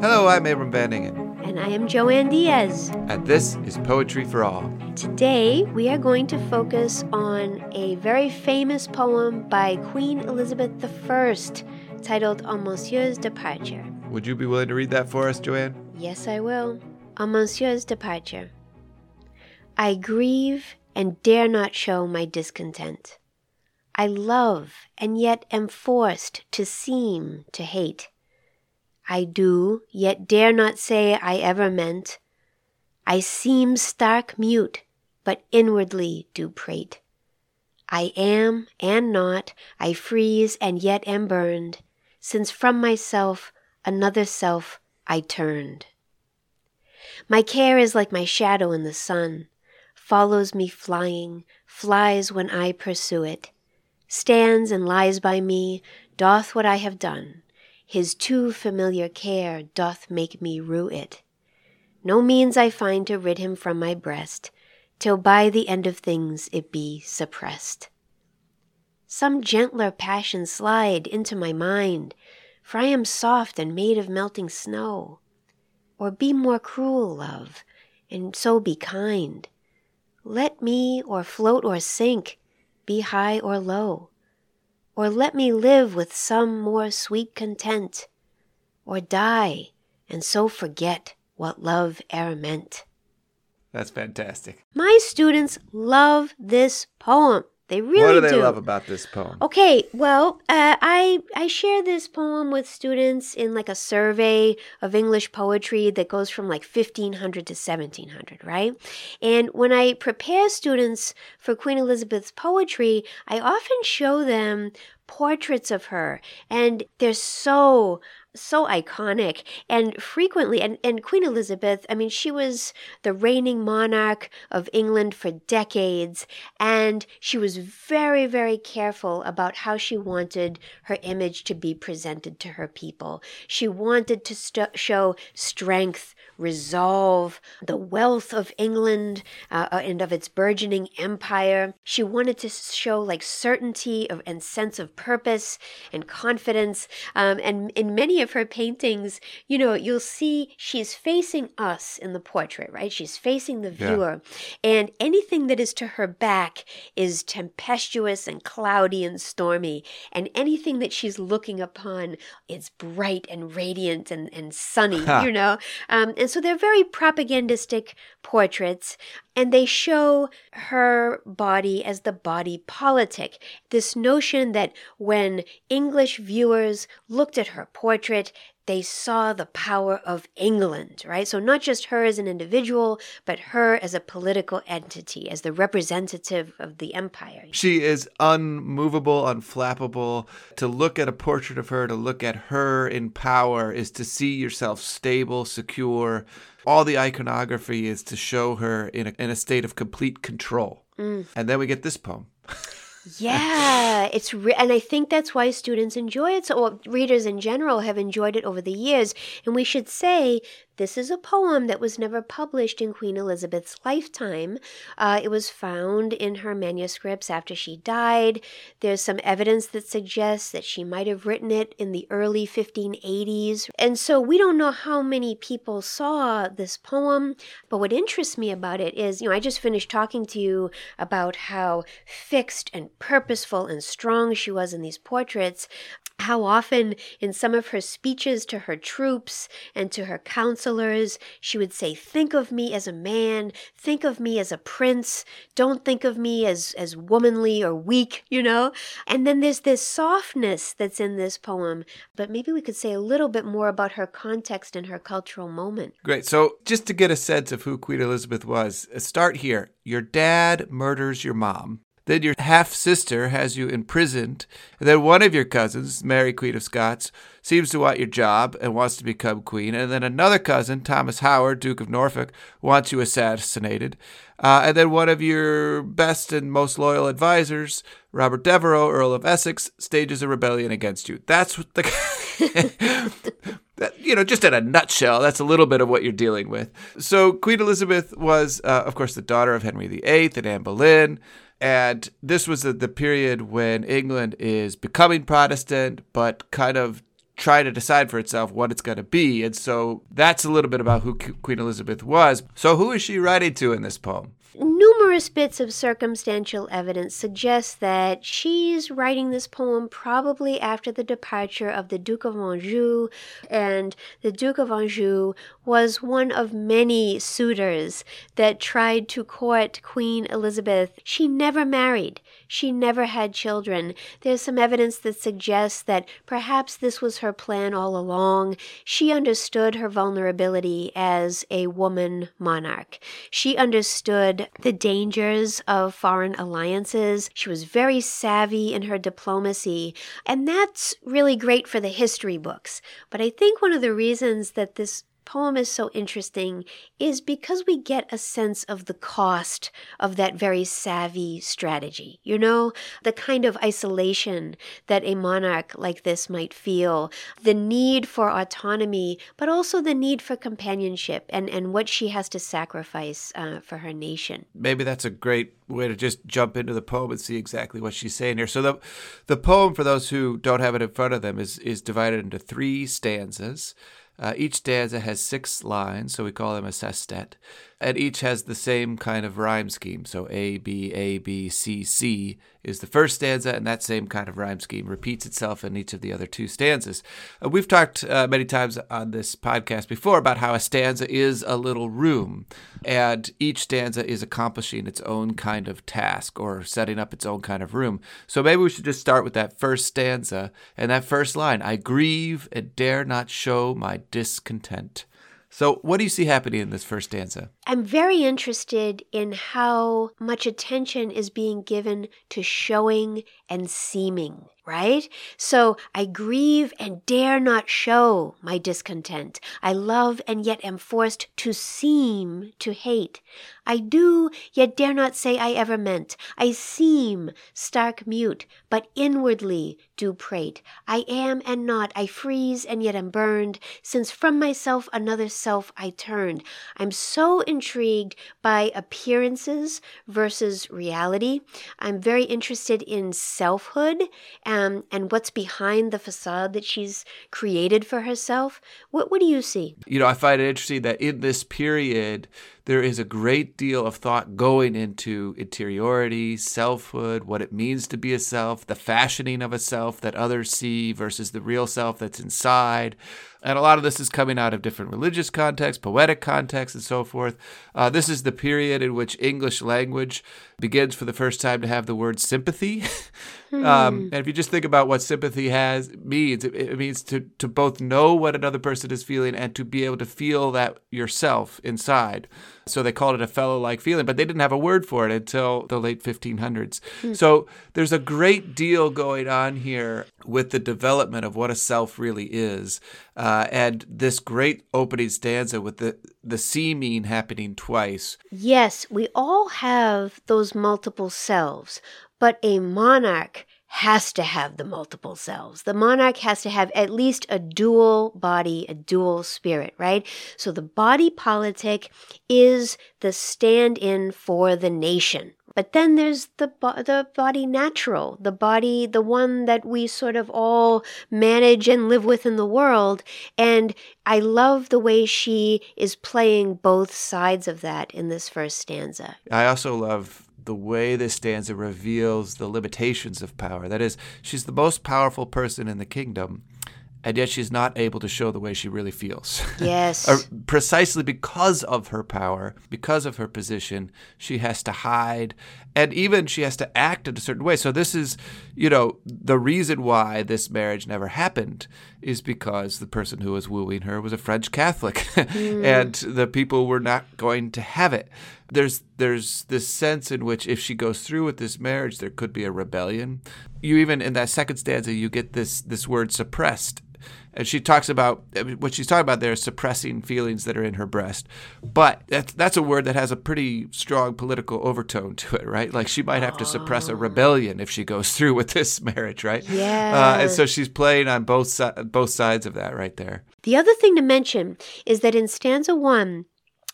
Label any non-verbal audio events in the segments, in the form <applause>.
Hello, I'm Abram Van Engen, And I am Joanne Diaz. and this is Poetry for All. Today, we are going to focus on a very famous poem by Queen Elizabeth I titled On Monsieur's Departure. Would you be willing to read that for us, Joanne? Yes, I will. On Monsieur's departure. I grieve and dare not show my discontent. I love and yet am forced to seem to hate. I do, yet dare not say I ever meant. I seem stark mute, but inwardly do prate. I am and not, I freeze and yet am burned, since from myself another self I turned. My care is like my shadow in the sun, follows me flying, flies when I pursue it, stands and lies by me, doth what I have done. His too familiar care doth make me rue it. No means I find to rid him from my breast, till by the end of things it be suppressed. Some gentler passion slide into my mind, for I am soft and made of melting snow. Or be more cruel, love, and so be kind. Let me, or float or sink, be high or low. Or let me live with some more sweet content, or die, and so forget what love e'er meant. That's fantastic. My students love this poem. They really what do they love about this poem? Okay, well, uh, I I share this poem with students in like a survey of English poetry that goes from like 1500 to 1700, right? And when I prepare students for Queen Elizabeth's poetry, I often show them portraits of her, and they're so so iconic and frequently and, and queen elizabeth i mean she was the reigning monarch of england for decades and she was very very careful about how she wanted her image to be presented to her people. She wanted to st- show strength resolve the wealth of england uh, and of its burgeoning empire. She wanted to show like certainty of, and sense of purpose and confidence um, and in many of her paintings, you know, you'll see she's facing us in the portrait, right? She's facing the Yeah. viewer. And anything that is to her back is tempestuous and cloudy and stormy. And anything that she's looking upon is bright and radiant and, and sunny, you know? Um, and so they're very propagandistic portraits and they show her body as the body politic. This notion that when English viewers looked at her portrait, they saw the power of England, right? So, not just her as an individual, but her as a political entity, as the representative of the empire. She is unmovable, unflappable. To look at a portrait of her, to look at her in power, is to see yourself stable, secure. All the iconography is to show her in a, in a state of complete control. Mm. And then we get this poem. <laughs> Yeah, it's re- and I think that's why students enjoy it. So readers in general have enjoyed it over the years. And we should say this is a poem that was never published in Queen Elizabeth's lifetime. Uh, it was found in her manuscripts after she died. There's some evidence that suggests that she might have written it in the early 1580s. And so we don't know how many people saw this poem. But what interests me about it is, you know, I just finished talking to you about how fixed and purposeful and strong she was in these portraits. How often, in some of her speeches to her troops and to her counselors, she would say, Think of me as a man, think of me as a prince, don't think of me as, as womanly or weak, you know? And then there's this softness that's in this poem, but maybe we could say a little bit more about her context and her cultural moment. Great. So, just to get a sense of who Queen Elizabeth was, uh, start here. Your dad murders your mom. Then your half sister has you imprisoned. And then one of your cousins, Mary, Queen of Scots, seems to want your job and wants to become queen. And then another cousin, Thomas Howard, Duke of Norfolk, wants you assassinated. Uh, and then one of your best and most loyal advisors, Robert Devereux, Earl of Essex, stages a rebellion against you. That's what the. <laughs> that, you know, just in a nutshell, that's a little bit of what you're dealing with. So, Queen Elizabeth was, uh, of course, the daughter of Henry VIII and Anne Boleyn. And this was the, the period when England is becoming Protestant, but kind of try to decide for itself what it's going to be. And so that's a little bit about who Queen Elizabeth was. So, who is she writing to in this poem? Numerous bits of circumstantial evidence suggest that she's writing this poem probably after the departure of the Duke of Anjou, and the Duke of Anjou was one of many suitors that tried to court Queen Elizabeth. She never married. She never had children. There's some evidence that suggests that perhaps this was her plan all along. She understood her vulnerability as a woman monarch. She understood the dangers of foreign alliances. She was very savvy in her diplomacy. And that's really great for the history books. But I think one of the reasons that this poem is so interesting is because we get a sense of the cost of that very savvy strategy. You know, the kind of isolation that a monarch like this might feel, the need for autonomy, but also the need for companionship and, and what she has to sacrifice uh, for her nation. Maybe that's a great way to just jump into the poem and see exactly what she's saying here. So the the poem, for those who don't have it in front of them, is is divided into three stanzas. Uh, each stanza has six lines, so we call them a sestet and each has the same kind of rhyme scheme. So A, B, A, B, C, C is the first stanza, and that same kind of rhyme scheme repeats itself in each of the other two stanzas. Uh, we've talked uh, many times on this podcast before about how a stanza is a little room, and each stanza is accomplishing its own kind of task or setting up its own kind of room. So maybe we should just start with that first stanza and that first line I grieve and dare not show my discontent. So, what do you see happening in this first stanza? I'm very interested in how much attention is being given to showing and seeming right? So I grieve and dare not show my discontent. I love and yet am forced to seem to hate. I do, yet dare not say I ever meant. I seem stark mute, but inwardly do prate. I am and not, I freeze and yet am burned, since from myself another self I turned. I'm so intrigued by appearances versus reality. I'm very interested in selfhood um, and what's behind the facade that she's created for herself. What, what do you see? You know, I find it interesting that in this period, there is a great deal of thought going into interiority, selfhood, what it means to be a self, the fashioning of a self that others see versus the real self that's inside. And a lot of this is coming out of different religious contexts, poetic contexts, and so forth. Uh, this is the period in which English language begins for the first time to have the word sympathy. <laughs> um, hmm. and if you just think about what sympathy has means, it, it, means to, to both know what another person is feeling and to be able to feel that yourself inside. So they called it a fellow like feeling, but they didn't have a word for it until the late 1500s. Hmm. So there's a great deal going on here with the development of what a self really is. Uh, and this great opening stanza with the, the seeming happening twice. Yes, we all have those multiple selves, but a monarch has to have the multiple selves. The monarch has to have at least a dual body, a dual spirit, right? So the body politic is the stand in for the nation. But then there's the bo- the body natural, the body, the one that we sort of all manage and live with in the world. And I love the way she is playing both sides of that in this first stanza. I also love the way this stanza reveals the limitations of power. That is, she's the most powerful person in the kingdom, and yet she's not able to show the way she really feels. <laughs> Yes. precisely because of her power, because of her position, she has to hide, and even she has to act in a certain way. So, this is, you know, the reason why this marriage never happened is because the person who was wooing her was a French Catholic, <laughs> mm. and the people were not going to have it there's there's this sense in which if she goes through with this marriage, there could be a rebellion. You even in that second stanza, you get this this word suppressed, and she talks about what she's talking about there is suppressing feelings that are in her breast. But that's that's a word that has a pretty strong political overtone to it, right? Like she might have to suppress a rebellion if she goes <laughs> through with this marriage, right? Yeah. Uh, and so she's playing on both si- both sides of that right there. The other thing to mention is that in stanza one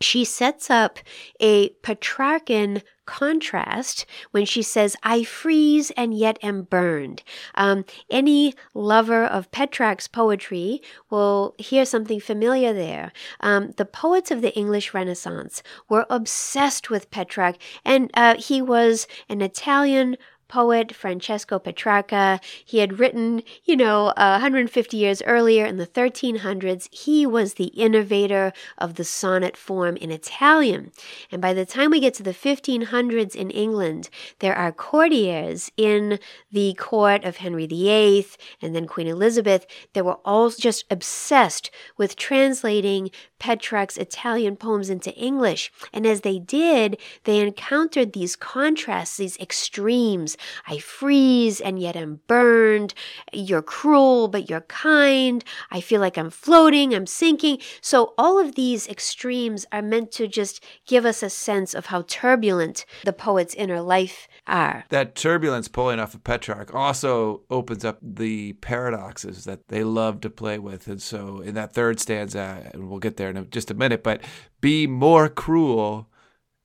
she sets up a Petrarchan contrast when she says, I freeze and yet am burned. Um, any lover of Petrarch's poetry will hear something familiar there. Um, the poets of the English Renaissance were obsessed with Petrarch, and uh, he was an Italian poet Francesco Petrarca. He had written, you know, uh, 150 years earlier in the 1300s. He was the innovator of the sonnet form in Italian. And by the time we get to the 1500s in England, there are courtiers in the court of Henry VIII and then Queen Elizabeth that were all just obsessed with translating Petrarch's Italian poems into English. And as they did, they encountered these contrasts, these extremes. I freeze and yet I'm burned. You're cruel, but you're kind. I feel like I'm floating, I'm sinking. So all of these extremes are meant to just give us a sense of how turbulent the poet's inner life are. That turbulence pulling off of Petrarch also opens up the paradoxes that they love to play with. And so in that third stanza, and we'll get there in just a minute, but be more cruel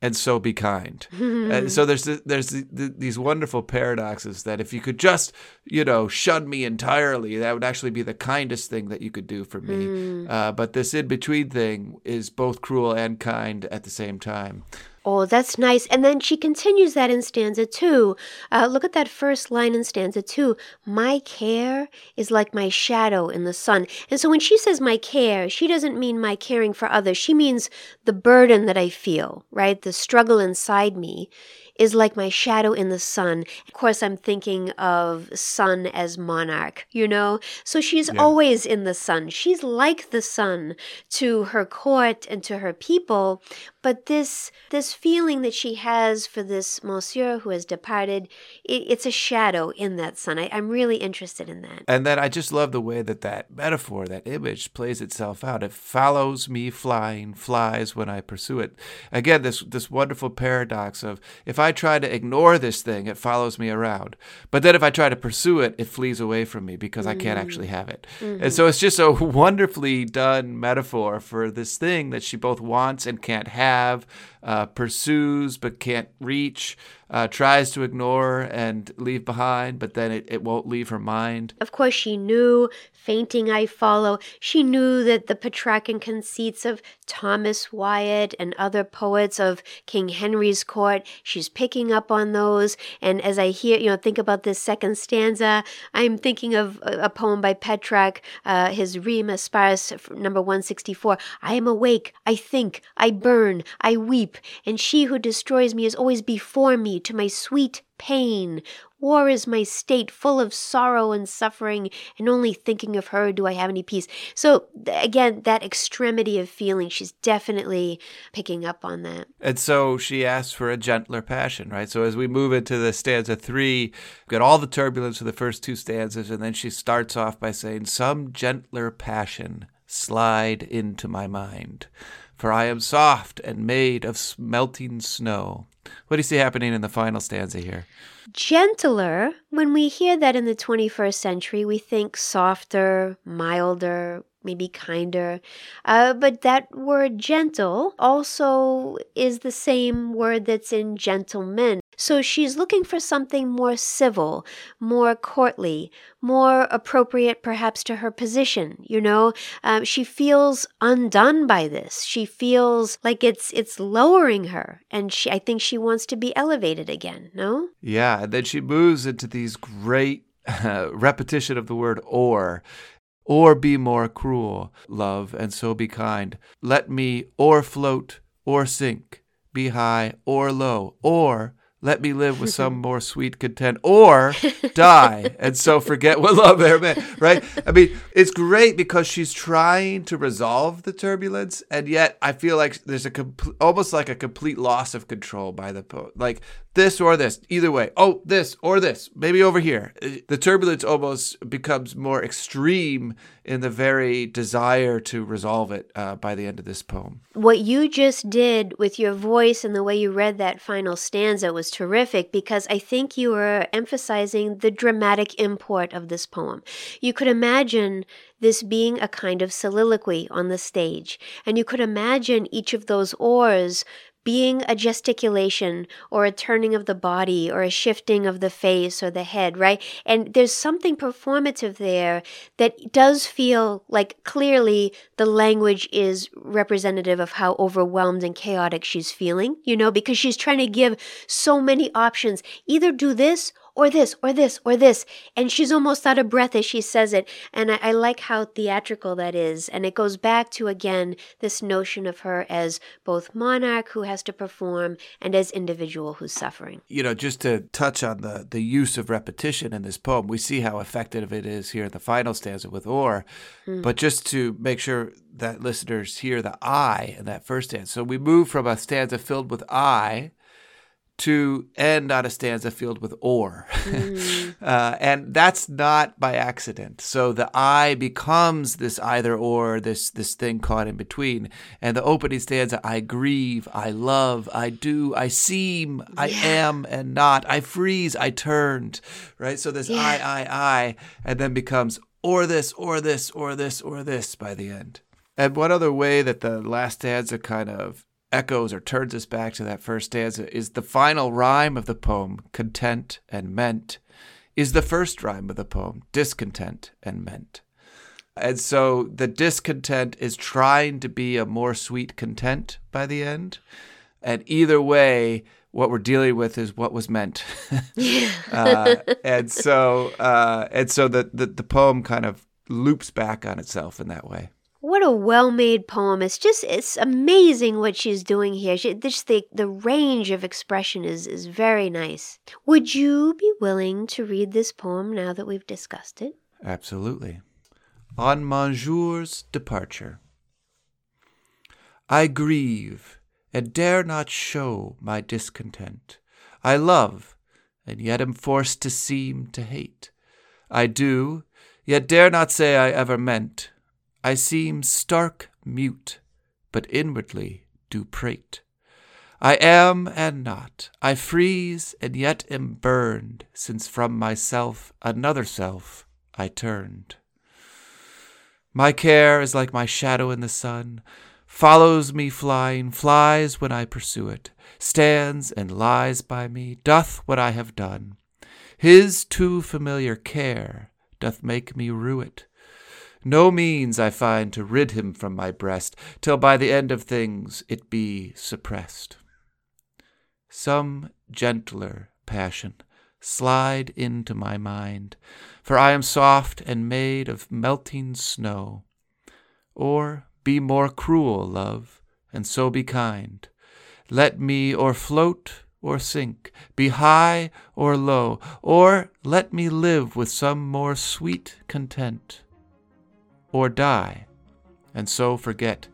and so be kind. and <laughs> so there's there's these wonderful paradoxes that if you could just you know shun me entirely, that would actually be the kindest thing that you could do for me. Mm. Uh, but this in between thing is both cruel and kind at the same time. Oh, that's nice. And then she continues that in stanza two. Uh, look at that first line in stanza two. My care is like my shadow in the sun. And so when she says my care, she doesn't mean my caring for others. She means the burden that I feel, right? The struggle inside me is like my shadow in the sun. Of course, I'm thinking of sun as monarch, you know? So she's yeah. always in the sun. She's like the sun to her court and to her people. But this this feeling that she has for this monsieur who has departed, it, it's a shadow in that sun. I, I'm really interested in that. And then I just love the way that that metaphor, that image, plays itself out. It follows me flying, flies when I pursue it. Again, this this wonderful paradox of if I try to ignore this thing, it follows me around. But then if I try to pursue it, it flees away from me because mm-hmm. I can't actually have it. Mm-hmm. And so it's just a <laughs> wonderfully done metaphor for this thing that she both wants and can't have uh, pursues but can't reach, uh, tries to ignore and leave behind, but then it, it won't leave her mind. Of course, she knew, fainting I follow. She knew that the Petrarchan conceits of Thomas Wyatt and other poets of King Henry's court, she's picking up on those. And as I hear, you know, think about this second stanza, I'm thinking of a, poem by Petrarch, uh, his Rime Sparse, number 164. I am awake, I think, I burn, I weep, and she who destroys me is always before me to my sweet pain. War is my state, full of sorrow and suffering, and only thinking of her do I have any peace. So, again, that extremity of feeling, she's definitely picking up on that. And so she asks for a gentler passion, right? So, as we move into the stanza three, we've got all the turbulence of the first two stanzas, and then she starts off by saying, Some gentler passion slide into my mind for I am soft and made of melting snow. What do you see happening in the final stanza here? Gentler, when we hear that in the 21st century, we think softer, milder, maybe kinder. Uh, but that word gentle also is the same word that's in gentleman. So she's looking for something more civil, more courtly, more appropriate perhaps to her position. You know, um, she feels undone by this. She feels like it's it's lowering her, and she I think she wants to be elevated again. No. Yeah, and then she moves into these great uh, <laughs> repetition of the word or or be more cruel, love, and so be kind. Let me or float or sink, be high or low, or let me live with some <laughs> more sweet content or die and so forget what love ever meant right? I mean it's great because she's trying to resolve the turbulence and yet i feel like there's a complete almost like a complete loss of control by the poet like this or this, either way. Oh, this or this, maybe over here. The turbulence almost becomes more extreme in the very desire to resolve it uh, by the end of this poem. What you just did with your voice and the way you read that final stanza was terrific because I think you were emphasizing the dramatic import of this poem. You could imagine this being a kind of soliloquy on the stage, and you could imagine each of those ors being a gesticulation or a turning of the body or a shifting of the face or the head, right? And there's something performative there that does feel like clearly the language is representative of how overwhelmed and chaotic she's feeling, you know, because she's trying to give so many options. Either do this or this, or this, or this. And she's almost out of breath as she says it. And I, I, like how theatrical that is. And it goes back to, again, this notion of her as both monarch who has to perform and as individual who's suffering. You know, just to touch on the, the use of repetition in this poem, we see how effective it is here in the final stanza with Or. Mm. But just to make sure that listeners hear the I in that first stanza. So we move from a stanza filled with I to end on a stanza filled with or. Mm. <laughs> uh, and that's not by accident. So the I becomes this either or, this, this thing caught in between. And the opening stanza, I grieve, I love, I do, I seem, yeah. I am and not, I freeze, I turned, right? So this yeah. I, I, I, and then becomes or this, or this, or this, or this by the end. And one other way that the last stanza kind of echoes or turns us back to that first stanza is the final rhyme of the poem, content and meant, is the first rhyme of the poem, discontent and meant. And so the discontent is trying to be a more sweet content by the end. And either way, what we're dealing with is what was meant. <laughs> uh, and so uh, and so the, the the poem kind of loops back on itself in that way. What a well-made poem! It's just it's amazing what she's doing here. She, just the the range of expression is is very nice. Would you be willing to read this poem now that we've discussed it? Absolutely. On Monsieur's departure. I grieve and dare not show my discontent. I love and yet am forced to seem to hate. I do, yet dare not say I ever meant I seem stark mute, but inwardly do prate. I am and not, I freeze and yet am burned, since from myself another self I turned. My care is like my shadow in the sun, follows me flying, flies when I pursue it, stands and lies by me, doth what I have done. His too familiar care doth make me rue it. No means I find to rid him from my breast, till by the end of things it be suppressed. Some gentler passion slide into my mind, for I am soft and made of melting snow. Or be more cruel, love, and so be kind. Let me or float or sink, be high or low, or let me live with some more sweet content or die, and so forget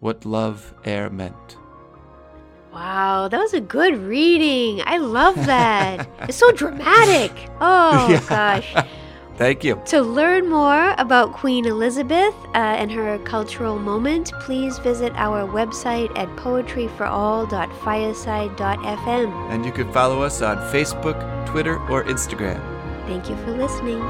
what love e'er meant. Wow, that was a good reading. I love that. <laughs> it's so dramatic. Oh, yeah. gosh. <laughs> Thank you. To learn more about Queen Elizabeth uh, and her cultural moment, please visit our website at poetryforall.fireside.fm. And you can follow us on Facebook, Twitter, or Instagram. Thank you for listening.